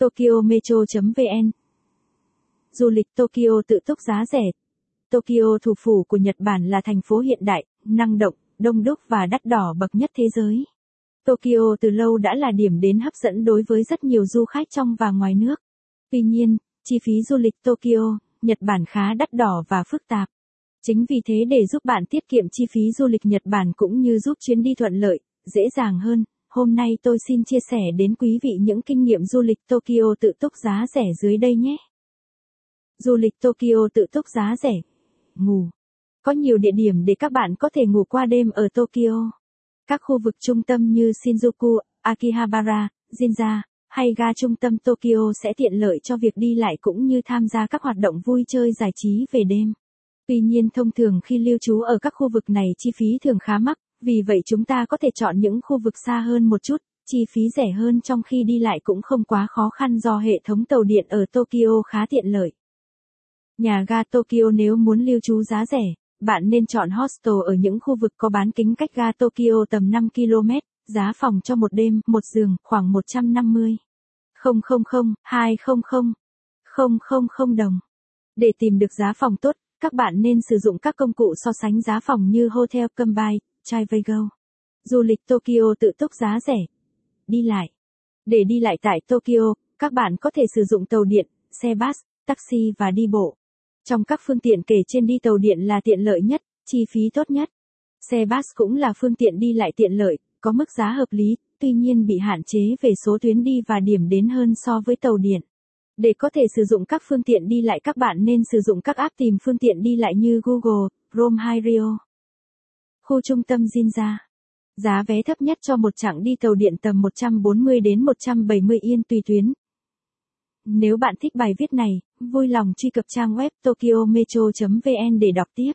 Tokyo Metro.vn Du lịch Tokyo tự túc giá rẻ. Tokyo thủ phủ của Nhật Bản là thành phố hiện đại, năng động, đông đúc và đắt đỏ bậc nhất thế giới. Tokyo từ lâu đã là điểm đến hấp dẫn đối với rất nhiều du khách trong và ngoài nước. Tuy nhiên, chi phí du lịch Tokyo, Nhật Bản khá đắt đỏ và phức tạp. Chính vì thế để giúp bạn tiết kiệm chi phí du lịch Nhật Bản cũng như giúp chuyến đi thuận lợi, dễ dàng hơn, hôm nay tôi xin chia sẻ đến quý vị những kinh nghiệm du lịch Tokyo tự túc giá rẻ dưới đây nhé. Du lịch Tokyo tự túc giá rẻ. Ngủ. Có nhiều địa điểm để các bạn có thể ngủ qua đêm ở Tokyo. Các khu vực trung tâm như Shinjuku, Akihabara, Ginza, hay ga trung tâm Tokyo sẽ tiện lợi cho việc đi lại cũng như tham gia các hoạt động vui chơi giải trí về đêm. Tuy nhiên thông thường khi lưu trú ở các khu vực này chi phí thường khá mắc, vì vậy chúng ta có thể chọn những khu vực xa hơn một chút, chi phí rẻ hơn trong khi đi lại cũng không quá khó khăn do hệ thống tàu điện ở Tokyo khá tiện lợi. Nhà ga Tokyo nếu muốn lưu trú giá rẻ, bạn nên chọn hostel ở những khu vực có bán kính cách ga Tokyo tầm 5 km, giá phòng cho một đêm, một giường, khoảng 150. 000, 200, 000 đồng. Để tìm được giá phòng tốt, các bạn nên sử dụng các công cụ so sánh giá phòng như Hotel Combine, Trivago. Du lịch Tokyo tự túc giá rẻ. Đi lại. Để đi lại tại Tokyo, các bạn có thể sử dụng tàu điện, xe bus, taxi và đi bộ. Trong các phương tiện kể trên đi tàu điện là tiện lợi nhất, chi phí tốt nhất. Xe bus cũng là phương tiện đi lại tiện lợi, có mức giá hợp lý, tuy nhiên bị hạn chế về số tuyến đi và điểm đến hơn so với tàu điện. Để có thể sử dụng các phương tiện đi lại các bạn nên sử dụng các app tìm phương tiện đi lại như Google, Chrome hay Rio. Khu trung tâm Jinja. Giá vé thấp nhất cho một chặng đi tàu điện tầm 140 đến 170 yên tùy tuyến. Nếu bạn thích bài viết này, vui lòng truy cập trang web tokyometro.vn để đọc tiếp.